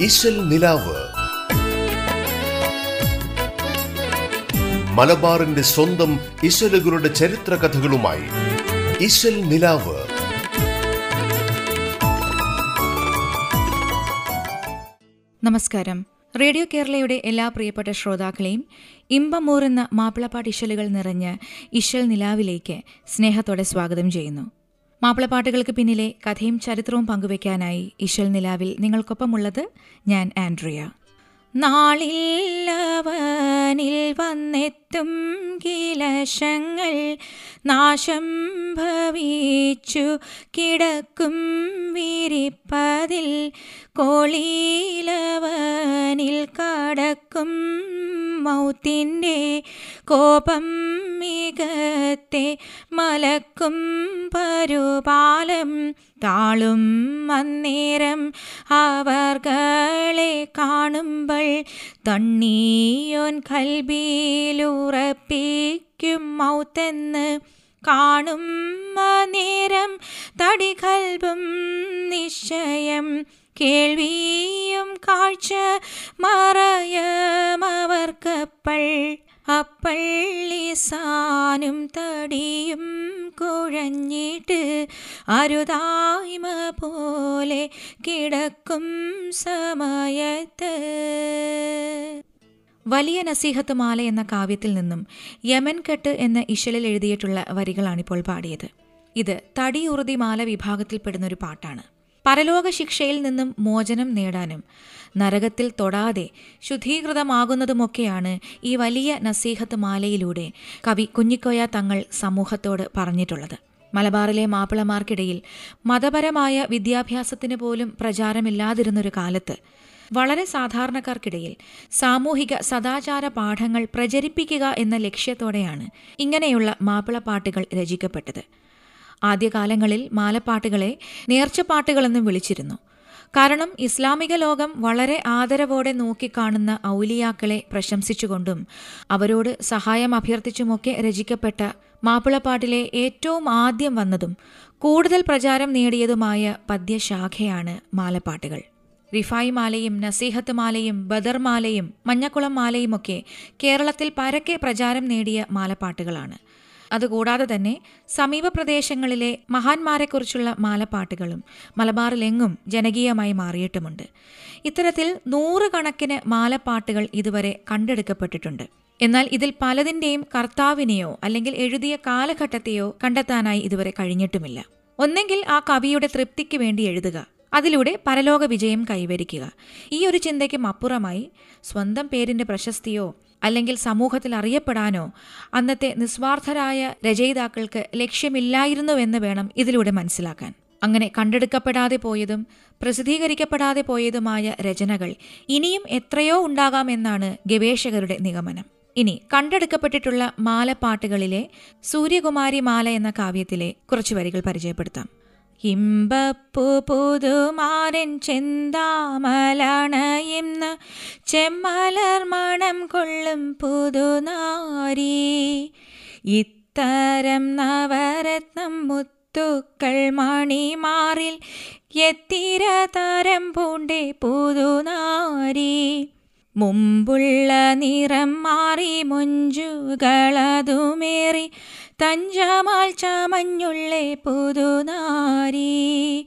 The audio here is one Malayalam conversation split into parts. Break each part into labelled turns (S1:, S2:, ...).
S1: ഇശൽ മലബാറിന്റെ സ്വന്തം ഇശലുകളുടെ ചരിത്ര കഥകളുമായി ഇശൽ
S2: നമസ്കാരം. റേഡിയോ കേരളയുടെ എല്ലാ പ്രിയപ്പെട്ട ശ്രോതാക്കളെയും ഇമ്പമൂറുന്ന മാപ്പിളപ്പാട്ട് ഇശലുകൾ നിറഞ്ഞ ഇശൽ നിലാവിലേക്ക് സ്നേഹത്തോടെ സ്വാഗതം ചെയ്യുന്നു. മാപ്പിളപ്പാട്ടുകൾക്ക് പിന്നിലെ കഥയും ചരിത്രവും പങ്കുവയ്ക്കാനായി ഇശൽ നിലാവിൽ നിങ്ങൾക്കൊപ്പമുള്ളത് ഞാൻ ആൻഡ്രിയ. നാളില്ലവനിൽ വന്നെത്തും കിലശങ്ങൾ നാശം ഭവിച്ചു കിടക്കും വിരിപ്പതിൽ കോളിലവനിൽ കടക്കും മൗത്തിന്റെ കോപം മികത്തെ മലക്കും പരുപാലം താളും അന്നേരം അവർകളെ കാണുമ്പോൾ തണ്ണീയോൻ കൽബിയിലുറപ്പിക്കും മൗത്തെന്ന് കാണും നേരം തടികൽബും നിശ്ചയം കേൾവിയും കാഴ്ച മറയമവർക്കപ്പൾ അപ്പള്ളിസാനും തടിയും കുഴഞ്ഞിട്ട് അരുതായ്മ പോലെ കിടക്കും സമയത്ത്. വലിയ നസീഹത്ത് മാല എന്ന കാവ്യത്തിൽ നിന്നും യമൻ കെട്ട് എന്ന ഇശലിൽ എഴുതിയിട്ടുള്ള വരികളാണിപ്പോൾ പാടിയത്. ഇത് തടിയുറുതി മാല വിഭാഗത്തിൽപ്പെടുന്ന ഒരു പാട്ടാണ്. പരലോക ശിക്ഷയിൽ നിന്നും മോചനം നേടാനും നരകത്തിൽ തൊടാതെ ശുദ്ധീകൃതമാകുന്നതുമൊക്കെയാണ് ഈ വലിയ നസീഹത്ത് മാലയിലൂടെ കവി കുഞ്ഞിക്കോയ തങ്ങൾ സമൂഹത്തോട് പറഞ്ഞിട്ടുള്ളത്. മലബാറിലെ മാപ്പിളമാർക്കിടയിൽ മതപരമായ വിദ്യാഭ്യാസത്തിന് പോലും പ്രചാരമില്ലാതിരുന്നൊരു കാലത്ത് വളരെ സാധാരണക്കാർക്കിടയിൽ സാമൂഹിക സദാചാര പാഠങ്ങൾ പ്രചരിപ്പിക്കുക എന്ന ലക്ഷ്യത്തോടെയാണ് ഇങ്ങനെയുള്ള മാപ്പിളപ്പാട്ടുകൾ രചിക്കപ്പെട്ടത്. ആദ്യകാലങ്ങളിൽ മാലപ്പാട്ടുകളെ നേർച്ചപ്പാട്ടുകളെന്നും വിളിച്ചിരുന്നു. കാരണം ഇസ്ലാമിക ലോകം വളരെ ആദരവോടെ നോക്കിക്കാണുന്ന ഔലിയാക്കളെ പ്രശംസിച്ചുകൊണ്ടും അവരോട് സഹായം അഭ്യർത്ഥിച്ചുമൊക്കെ രചിക്കപ്പെട്ട മാപ്പിളപ്പാട്ടിലെ ഏറ്റവും ആദ്യം വന്നതും കൂടുതൽ പ്രചാരം നേടിയതുമായ പദ്യശാഖയാണ് മാലപ്പാട്ടുകൾ. റിഫായി മാലയും നസീഹത്ത് മാലയും ബദർ മാലയും മഞ്ഞക്കുളം മാലയുമൊക്കെ കേരളത്തിൽ പരക്കെ പ്രചാരം നേടിയ മാലപ്പാട്ടുകളാണ്. അതുകൂടാതെ തന്നെ സമീപ പ്രദേശങ്ങളിലെ മഹാന്മാരെക്കുറിച്ചുള്ള മാലപ്പാട്ടുകളും മലബാറിലെങ്ങും ജനകീയമായി മാറിയിട്ടുമുണ്ട്. ഇത്തരത്തിൽ നൂറുകണക്കിന് മാലപ്പാട്ടുകൾ ഇതുവരെ കണ്ടെടുക്കപ്പെട്ടിട്ടുണ്ട്. എന്നാൽ ഇതിൽ പലതിന്റെയും കർത്താവിനെയോ അല്ലെങ്കിൽ എഴുതിയ കാലഘട്ടത്തെയോ കണ്ടെത്താനായി ഇതുവരെ കഴിഞ്ഞിട്ടുമില്ല. ഒന്നെങ്കിൽ ആ കവിയുടെ തൃപ്തിക്ക് വേണ്ടി എഴുതുക. അതിലൂടെ പരലോക വിജയം കൈവരിക്കുക. ഈ ഒരു ചിന്തയ്ക്കും അപ്പുറമായി സ്വന്തം പേരിന്റെ പ്രശസ്തിയോ അല്ലെങ്കിൽ സമൂഹത്തിൽ അറിയപ്പെടാനോ അന്നത്തെ നിസ്വാർത്ഥരായ രചയിതാക്കൾക്ക് ലക്ഷ്യമില്ലായിരുന്നുവെന്ന് വേണം ഇതിലൂടെ മനസ്സിലാക്കാൻ. അങ്ങനെ കണ്ടെടുക്കപ്പെടാതെ പോയതും പ്രസിദ്ധീകരിക്കപ്പെടാതെ പോയതുമായ രചനകൾ ഇനിയും എത്രയോ ഉണ്ടാകാമെന്നാണ് ഗവേഷകരുടെ നിഗമനം. ഇനി കണ്ടെടുക്കപ്പെട്ടിട്ടുള്ള മാലപ്പാട്ടുകളിലെ സൂര്യകുമാരി മാല എന്ന കാവ്യത്തിലെ കുറച്ചു വരികൾ പരിചയപ്പെടുത്താം. ഹിമ്പപ്പു പുതുമാരൻ ചെന്താമലണയുന്ന ചെമ്മലർ മണം കൊള്ളും പുതുനാരി. ഇത്തരം നവരത്നം മുത്തുക്കൾ മണിമാറിൽ എത്തിര തരം പൂണ്ടേ പുതുനാരി. മുമ്പുള്ള നിറം മാറി മുഞ്ചുകളതുമേറി തഞ്ചമാൽ ചമഞ്ഞുള്ളേ പുതുനാരി.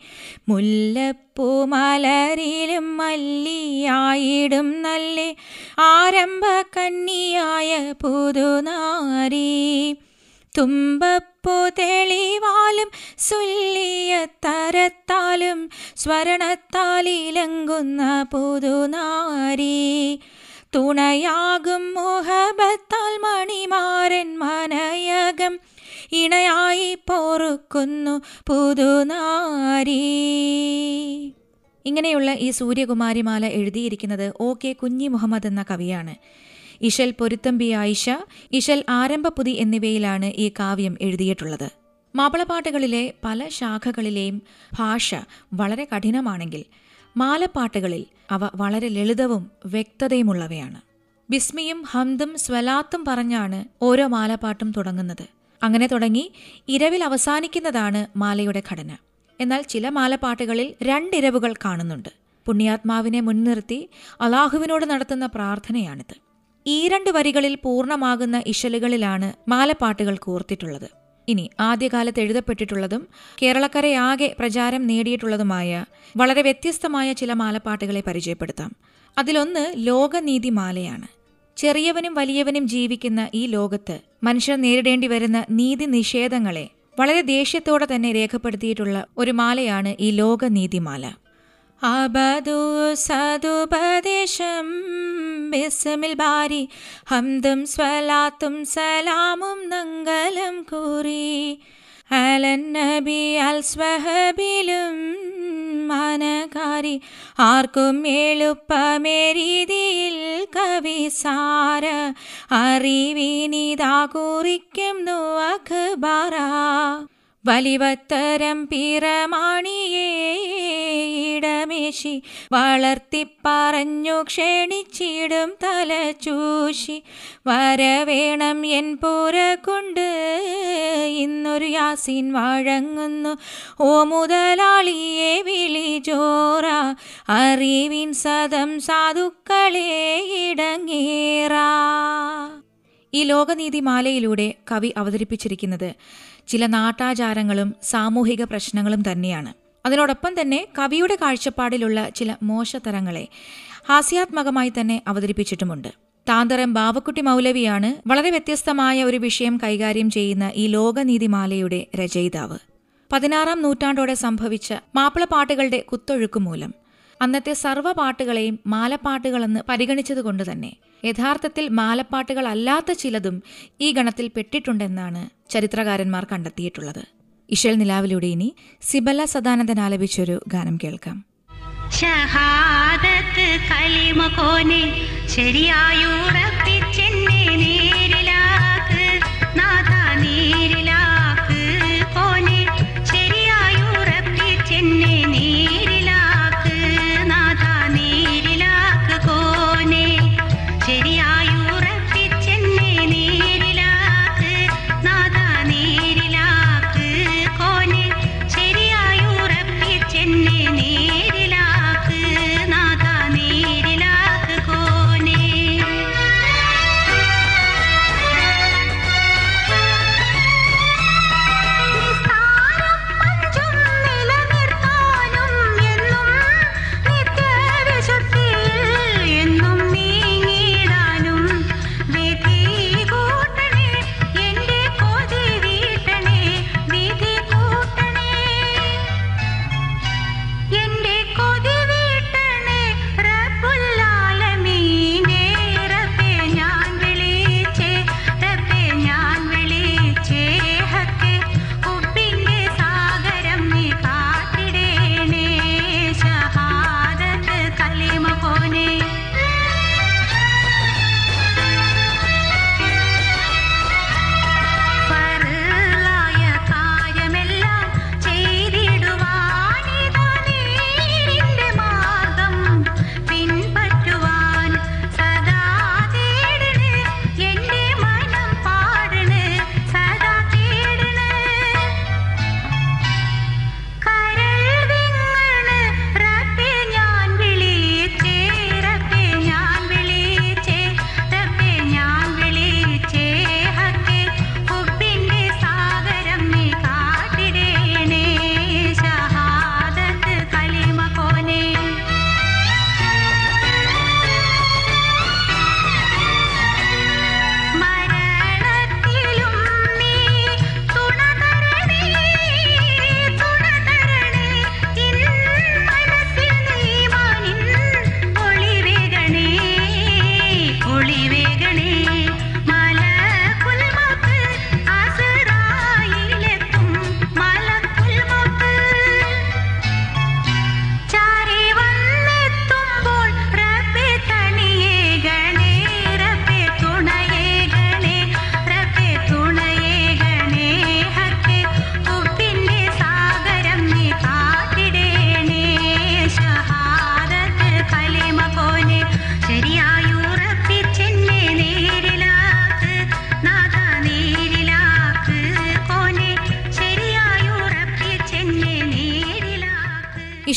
S2: മുല്ലപ്പൂ മലരിലും മല്ലിയായിടും നല്ല ആരംഭ കന്നിയായ പുതുനാരി. തുമ്പപ്പൂ തെളിവാലും സുല്ലിയ തരത്താലും സ്വരണത്താലിലങ്കുന്ന പുതുനാരി. തുണയാകും മുഹബത്താൽ മണിമാരൻ മനയകം. ഇണയായി പോറുക്കുന്നു പുതുനാരി. ഇങ്ങനെയുള്ള ഈ സൂര്യകുമാരിമാല എഴുതിയിരിക്കുന്നത് ഒ കെ കുഞ്ഞി മുഹമ്മദ് എന്ന കവിയാണ്. ഇഷൽ പൊരുത്തമ്പി ആയിഷ ഇഷൽ ആരംഭപുതി എന്നിവയിലാണ് ഈ കാവ്യം എഴുതിയിട്ടുള്ളത്. മാപ്പിളപ്പാട്ടുകളിലെ പല ശാഖകളിലെയും ഭാഷ വളരെ കഠിനമാണെങ്കിൽ മാലപ്പാട്ടുകളിൽ അവ വളരെ ലളിതവും വ്യക്തതയുമുള്ളവയാണ്. ബിസ്മിയും ഹംദും സ്വലാത്തും പറഞ്ഞാണ് ഓരോ മാലപ്പാട്ടും തുടങ്ങുന്നത്. അങ്ങനെ തുടങ്ങി ഇരവിൽ അവസാനിക്കുന്നതാണ് മാലയുടെ ഘടന. എന്നാൽ ചില മാലപ്പാട്ടുകളിൽ രണ്ടിരവുകൾ കാണുന്നുണ്ട്. പുണ്യാത്മാവിനെ മുൻനിർത്തി അള്ളാഹുവിനോട് നടത്തുന്ന പ്രാർത്ഥനയാണിത്. ഈ രണ്ട് വരികളിൽ പൂർണമാകുന്ന ഇശലുകളിലാണ് മാലപ്പാട്ടുകൾ കോർത്തിട്ടുള്ളത്. ഇനി ആദ്യകാലത്ത് എഴുതപ്പെട്ടിട്ടുള്ളതും കേരളക്കരയാകെ പ്രചാരം നേടിയിട്ടുള്ളതുമായ വളരെ വ്യത്യസ്തമായ ചില മാലപ്പാട്ടുകളെ പരിചയപ്പെടുത്താം. അതിലൊന്ന് ലോകനീതിമാലയാണ്. ചെറിയവനും വലിയവനും ജീവിക്കുന്ന ഈ ലോകത്ത് മനുഷ്യർ നേരിടേണ്ടി വരുന്ന നീതി നിഷേധങ്ങളെ വളരെ ദേഷ്യത്തോടെ തന്നെ രേഖപ്പെടുത്തിയിട്ടുള്ള ഒരു മാലയാണ് ഈ ലോകനീതിമാല. അബദു സതുപദേശം ബിസ്മിൽ ബാരി ഹംദും സ്വലാത്തും സലാമും നങ്കലം കൂറി അലൻ നബി അൽ സ്വഹബിലും മനകാരി ആർക്കും എളുപ്പമേരീതിയിൽ കവിസാര അറിവിനിതാ കുറിക്കുന്നു അഖബാറ വലിവത്തരം പിറമാണിയേ ഇടമേശി വളർത്തിപ്പറഞ്ഞു ക്ഷണിച്ചിടും തല ചൂഷി വരവേണം എൻ പൂര കൊണ്ട് ഇന്നൊരു യാസീൻ വഴങ്ങുന്നു. ഓ മുതലാളിയെ വിളി ജോറ അറിവിൻ സതം സാധുക്കളെ ഇടങ്ങേറാ. ഈ ലോകനീതിമാലയിലൂടെ കവി അവതരിപ്പിച്ചിരിക്കുന്നത് ചില നാട്ടാചാരങ്ങളും സാമൂഹിക പ്രശ്നങ്ങളും തന്നെയാണ്. അതിനോടൊപ്പം തന്നെ കവിയുടെ കാഴ്ചപ്പാടിലുള്ള ചില മോശതരങ്ങളെ ഹാസ്യാത്മകമായി തന്നെ അവതരിപ്പിച്ചിട്ടുമുണ്ട്. താന്തരം ബാവക്കുട്ടി മൗലവിയാണ് വളരെ വ്യത്യസ്തമായ ഒരു വിഷയം കൈകാര്യം ചെയ്യുന്ന ഈ ലോകനീതിമാലയുടെ രചയിതാവ്. പതിനാറാം നൂറ്റാണ്ടോടെ സംഭവിച്ച മാപ്പിളപ്പാട്ടുകളുടെ കുത്തൊഴുക്ക് മൂലം അന്നത്തെ സർവ പാട്ടുകളെയും മാലപ്പാട്ടുകളെന്ന് പരിഗണിച്ചതുകൊണ്ട് തന്നെ യഥാർത്ഥത്തിൽ മാലപ്പാട്ടുകളല്ലാത്ത ചിലതും ഈ ഗണത്തിൽ പെട്ടിട്ടുണ്ടെന്നാണ് ചരിത്രകാരന്മാർ കണ്ടെത്തിയിട്ടുള്ളത്. ഇഷൽ നിലാവിലൂടെ ഇനി സിബല സദാനന്ദൻ ആലപിച്ചൊരു ഗാനം കേൾക്കാം.
S3: ഷഹാദത്ത് കലിമ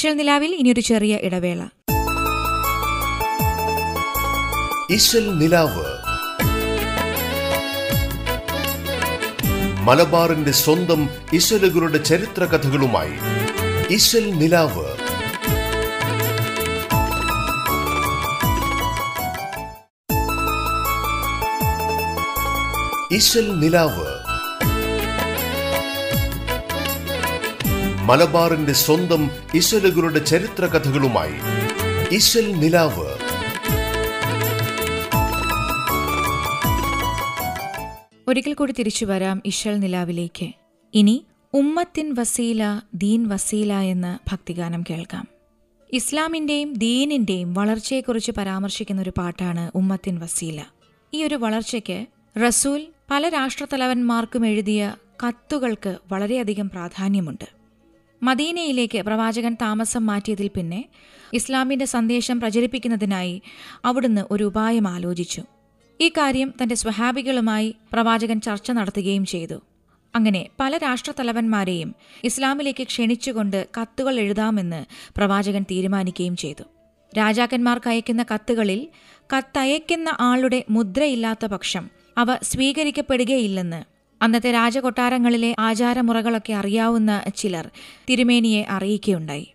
S2: സ്പെഷ്യൽ നിലാവിൽ. ഇനിയൊരു ചെറിയ ഇടവേള.
S1: നിലാവ്. മലബാറിന്റെ സ്വന്തം ഇശലുകളുടെ ചരിത്ര കഥകളുമായി നിലാവ്. നിലാവ്. മലബാറിന്റെ സ്വന്തം ഇശലുകളുടെ ചരിത്ര കഥകളുമായി ഇശൽ നിലാവ്.
S2: ഒരിക്കൽ കൂടി തിരിച്ചു വരാം ഇഷൽ നിലാവിലേക്ക്. ഇനി ഉമ്മത്തിൻ വസീല ദീൻ വസീല എന്ന ഭക്തിഗാനം കേൾക്കാം. ഇസ്ലാമിന്റെയും ദീനിന്റെയും വളർച്ചയെക്കുറിച്ച് പരാമർശിക്കുന്ന ഒരു പാട്ടാണ് ഉമ്മത്തിൻ വസീല. ഈ ഒരു വളർച്ചയ്ക്ക് റസൂൽ പല രാഷ്ട്രത്തലവന്മാർക്കും എഴുതിയ കത്തുകൾക്ക് വളരെയധികം പ്രാധാന്യമുണ്ട്. മദീനയിലേക്ക് പ്രവാചകൻ താമസം മാറ്റിയതിൽ പിന്നെ ഇസ്ലാമിന്റെ സന്ദേശം പ്രചരിപ്പിക്കുന്നതിനായി അവിടുന്ന് ഒരു ഉപായം ആലോചിച്ചു. ഈ കാര്യം തന്റെ സ്വഹാബികളുമായി പ്രവാചകൻ ചർച്ച നടത്തുകയും ചെയ്തു. അങ്ങനെ പല രാഷ്ട്രത്തലവന്മാരെയും ഇസ്ലാമിലേക്ക് ക്ഷണിച്ചുകൊണ്ട് കത്തുകൾ എഴുതാമെന്ന് പ്രവാചകൻ തീരുമാനിക്കുകയും ചെയ്തു. രാജാക്കന്മാർക്ക് അയക്കുന്ന കത്തുകളിൽ കത്തയക്കുന്ന ആളുടെ മുദ്രയില്ലാത്ത പക്ഷം അവ സ്വീകരിക്കപ്പെടുകയില്ലെന്ന് അന്നത്തെ രാജകൊട്ടാരങ്ങളിലെ ആചാരമുറകളൊക്കെ അറിയാവുന്ന ചിലർ തിരുമേനിയെ അറിയിക്കുകയുണ്ടായി.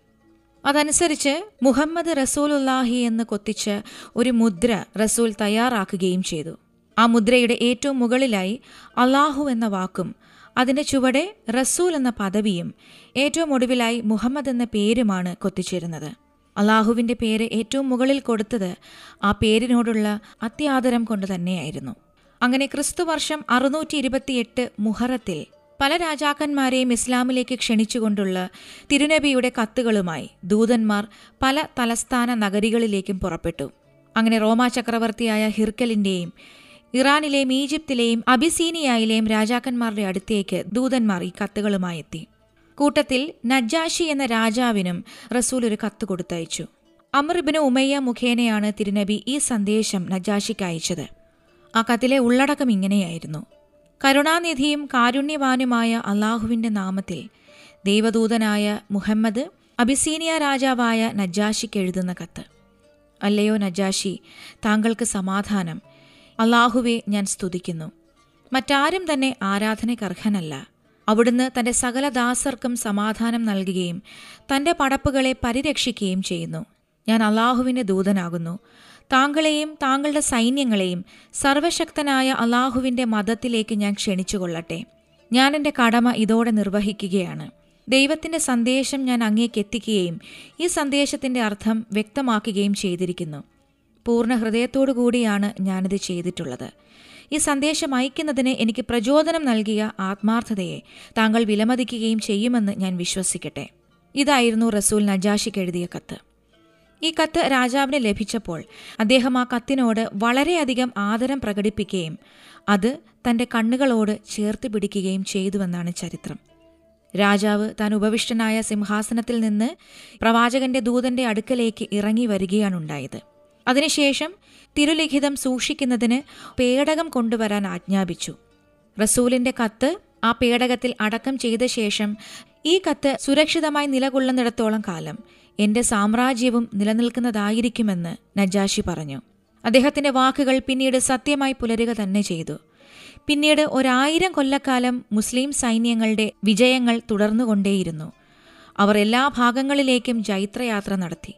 S2: അതനുസരിച്ച് മുഹമ്മദ് റസൂലുല്ലാഹി എന്ന് കൊത്തിച്ച് ഒരു മുദ്ര റസൂൽ തയ്യാറാക്കുകയും ചെയ്തു. ആ മുദ്രയുടെ ഏറ്റവും മുകളിലായി അള്ളാഹു എന്ന വാക്കും അതിന്റെ ചുവടെ റസൂൽ എന്ന പദവിയും ഏറ്റവും ഒടുവിലായി മുഹമ്മദ് എന്ന പേരുമാണ് കൊത്തിച്ചിരുന്നത്. അള്ളാഹുവിന്റെ പേര് ഏറ്റവും മുകളിൽ കൊടുത്തത് ആ പേരിനോടുള്ള അത്യാദരം കൊണ്ട് തന്നെയായിരുന്നു. അങ്ങനെ ക്രിസ്തുവർഷം അറുന്നൂറ്റി ഇരുപത്തിയെട്ട് മുഹറത്തിൽ പല രാജാക്കന്മാരെയും ഇസ്ലാമിലേക്ക് ക്ഷണിച്ചുകൊണ്ടുള്ള തിരുനബിയുടെ കത്തുകളുമായി ദൂതന്മാർ പല തലസ്ഥാന നഗരികളിലേക്കും പുറപ്പെട്ടു. അങ്ങനെ റോമാ ചക്രവർത്തിയായ ഹിർക്കലിന്റെയും ഇറാനിലെയും ഈജിപ്തിലെയും അബിസീനിയയിലെയും രാജാക്കന്മാരുടെ അടുത്തേക്ക് ദൂതന്മാർ ഈ കത്തുകളുമായി എത്തി. കൂട്ടത്തിൽ നജ്ജാഷി എന്ന രാജാവിനും റസൂൽ ഒരു കത്ത് കൊടുത്തയച്ചു. അമർബിന് ഉമയ്യ മുഖേനയാണ് തിരുനബി ഈ സന്ദേശം നജ്ജാഷിക്ക് അയച്ചത്. ആ കത്തിലെ ഉള്ളടക്കം ഇങ്ങനെയായിരുന്നു. കരുണാനിധിയും കാരുണ്യവാനുമായ അള്ളാഹുവിന്റെ നാമത്തിൽ ദൈവദൂതനായ മുഹമ്മദ് അബിസീനിയ രാജാവായ നജ്ജാഷിക്ക് എഴുതുന്ന കത്ത്. അല്ലയോ നജാഷി താങ്കൾക്ക് സമാധാനം. അള്ളാഹുവെ ഞാൻ സ്തുതിക്കുന്നു. മറ്റാരും തന്നെ ആരാധനയ്ക്കർഹനല്ല അവിടുന്ന് തന്റെ സകല ദാസർക്കും സമാധാനം നൽകുകയും തന്റെ പടപ്പുകളെ പരിരക്ഷിക്കുകയും ചെയ്യുന്നു. ഞാൻ അള്ളാഹുവിന്റെ ദൂതനാകുന്നു. താങ്കളെയും താങ്കളുടെ സൈന്യങ്ങളെയും സർവശക്തനായ അള്ളാഹുവിന്റെ മതത്തിലേക്ക് ഞാൻ ക്ഷണിച്ചുകൊള്ളട്ടെ. ഞാൻ എന്റെ കടമ ഇതോടെ നിർവഹിക്കുകയാണ്. ദൈവത്തിന്റെ സന്ദേശം ഞാൻ അങ്ങേക്ക് എത്തിക്കുകയും ഈ സന്ദേശത്തിന്റെ അർത്ഥം വ്യക്തമാക്കുകയും ചെയ്തിരിക്കുന്നു. പൂർണ ഹൃദയത്തോടു കൂടിയാണ് ഞാനിത് ചെയ്തിട്ടുള്ളത്. ഈ സന്ദേശം അയക്കുന്നതിന് എനിക്ക് പ്രചോദനം നൽകിയ ആത്മാർത്ഥതയെ താങ്കൾ വിലമതിക്കുകയും ചെയ്യുമെന്ന് ഞാൻ വിശ്വസിക്കട്ടെ. ഇതായിരുന്നു റസൂൽ നജാഷിക്ക് എഴുതിയ കത്ത്. ഈ കത്ത് രാജാവിന് ലഭിച്ചപ്പോൾ അദ്ദേഹം ആ കത്തിനോട് വളരെയധികം ആദരം പ്രകടിപ്പിക്കുകയും അത് തന്റെ കണ്ണുകളോട് ചേർത്ത് പിടിക്കുകയും ചെയ്തുവെന്നാണ് ചരിത്രം. രാജാവ് താൻ ഉപവിഷ്ടനായ സിംഹാസനത്തിൽ നിന്ന് പ്രവാചകന്റെ ദൂതന്റെ അടുക്കലേക്ക് ഇറങ്ങി വരികയാണുണ്ടായത്. അതിനുശേഷം തിരുലിഖിതം സൂക്ഷിക്കുന്നതിന് പേടകം കൊണ്ടുവരാൻ ആജ്ഞാപിച്ചു. റസൂലിന്റെ കത്ത് ആ പേടകത്തിൽ അടക്കം ചെയ്ത ശേഷം ഈ കത്ത് സുരക്ഷിതമായി നിലകൊള്ളുന്നിടത്തോളം കാലം എന്റെ സാമ്രാജ്യവും നിലനിൽക്കുന്നതായിരിക്കുമെന്ന് നജാഷി പറഞ്ഞു. അദ്ദേഹത്തിന്റെ വാക്കുകൾ പിന്നീട് സത്യമായി പുലരുക തന്നെ ചെയ്തു. പിന്നീട് ഒരായിരം കൊല്ലക്കാലം മുസ്ലിം സൈന്യങ്ങളുടെ വിജയങ്ങൾ തുടർന്നുകൊണ്ടേയിരുന്നു. അവർ എല്ലാ ഭാഗങ്ങളിലേക്കും ജൈത്രയാത്ര നടത്തി.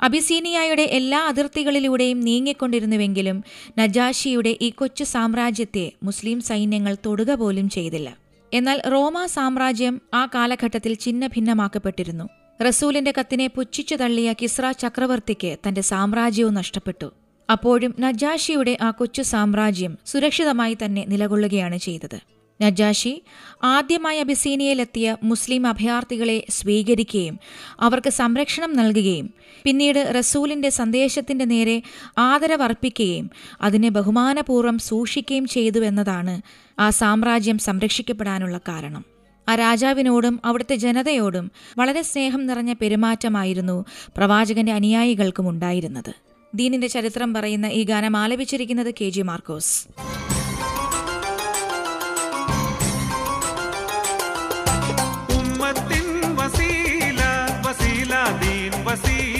S2: അബിസീനിയയുടെ എല്ലാ അതിർത്തികളിലൂടെയും നീങ്ങിക്കൊണ്ടിരുന്നുവെങ്കിലും നജാഷിയുടെ ഈ കൊച്ചു സാമ്രാജ്യത്തെ മുസ്ലിം സൈന്യങ്ങൾ തൊടുക പോലും ചെയ്തില്ല. എന്നാൽ റോമ സാമ്രാജ്യം ആ കാലഘട്ടത്തിൽ ഛിന്ന ഭിന്നമാക്കപ്പെട്ടിരുന്നു റസൂലിന്റെ കത്തിനെ പുച്ഛിച്ചു തള്ളിയ കിസ്ര ചക്രവർത്തിക്ക് തന്റെ സാമ്രാജ്യവും നഷ്ടപ്പെട്ടു. അപ്പോഴും നജാഷിയുടെ ആ കൊച്ചു സാമ്രാജ്യം സുരക്ഷിതമായി തന്നെ നിലകൊള്ളുകയാണ് ചെയ്തത്. നജാഷി ആദ്യമായി അബിസീനിയയിലെത്തിയ മുസ്ലിം അഭയാർത്ഥികളെ സ്വീകരിക്കുകയും അവർക്ക് സംരക്ഷണം നൽകുകയും പിന്നീട് റസൂലിന്റെ സന്ദേശത്തിന്റെ നേരെ ആദരവർപ്പിക്കുകയും അതിനെ ബഹുമാനപൂർവം സൂക്ഷിക്കുകയും ചെയ്തു എന്നതാണ് ആ സാമ്രാജ്യം സംരക്ഷിക്കപ്പെടാനുള്ള കാരണം. ആ രാജാവിനോടും അവിടുത്തെ ജനതയോടും വളരെ സ്നേഹം നിറഞ്ഞ പെരുമാറ്റമായിരുന്നു പ്രവാചകന്റെ അനുയായികൾക്കും ഉണ്ടായിരുന്നത്. ദീനിന്റെ ചരിത്രം പറയുന്ന ഈ ഗാനം ആലപിച്ചിരിക്കുന്നത് കെ ജി മാർക്കോസ്.
S4: വസീല വസീല ദീൻ വസീല.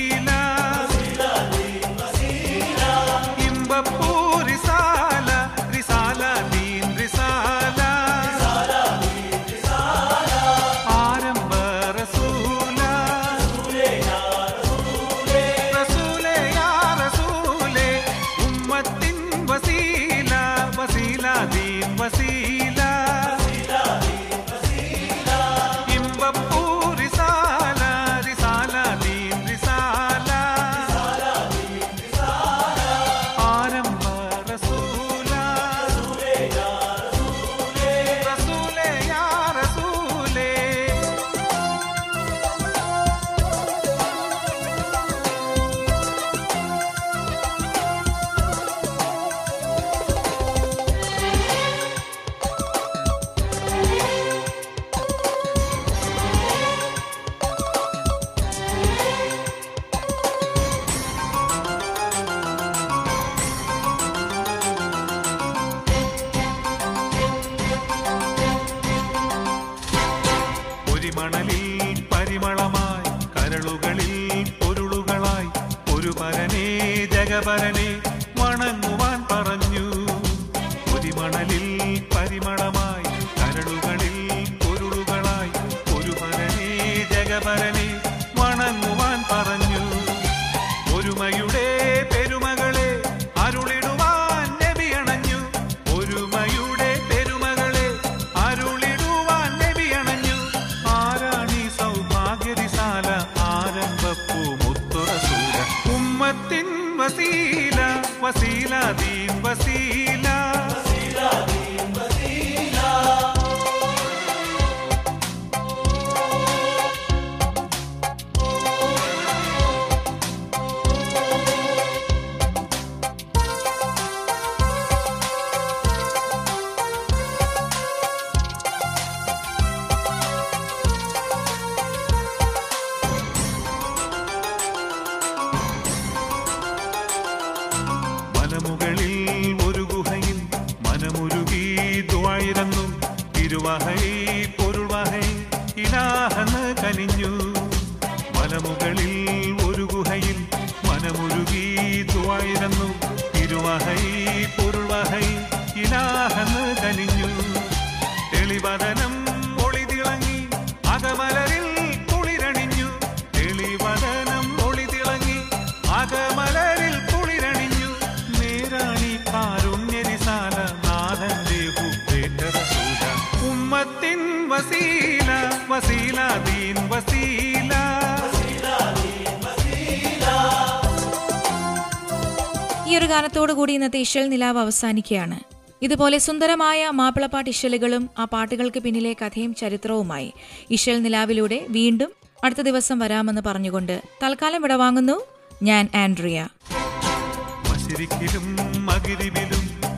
S4: മണലിൽ പരിമളമായി കരളുകളിൽ പൊരുളുകളായി. ഒരു പരനേ ജഗപരനെ വണങ്ങുവാൻ പറഞ്ഞു. വസീല വസീല ദീൻ വസീല തിരുവഹൈ പൊരുൾവഹൈ ഇലാഹെന്ന് കനിഞ്ഞു. വസീല വസീല ദീൻ വസീല.
S2: ഈ ഒരു ഗാനത്തോടു കൂടി ഇന്നത്തെ ഇശൽ നിലാവ് അവസാനിക്കുകയാണ്. ഇതുപോലെ സുന്ദരമായ മാപ്പിളപ്പാട്ട് ഇശലുകളും ആ പാട്ടുകൾക്ക് പിന്നിലെ കഥയും ചരിത്രവുമായി ഇശൽ നിലാവിലൂടെ വീണ്ടും അടുത്ത ദിവസം വരാമെന്ന് പറഞ്ഞുകൊണ്ട് തൽക്കാലം വിടവാങ്ങുന്നു ഞാൻ ആൻഡ്രിയ.
S4: പരന്നിടുന്നു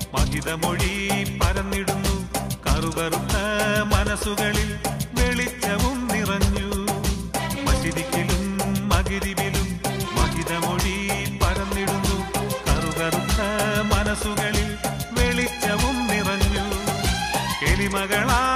S4: കറുകറുത്ത മനസ്സുകളിൽ വെളിച്ചവും നിറഞ്ഞു. മസിദിക്കിലും മകിരിവിലും മഹിതമൊഴി പരന്നിടുന്നു. കറുകറുത്ത മനസ്സുകളിൽ വെളിച്ചവും നിറഞ്ഞു. കെളിമകളാൽ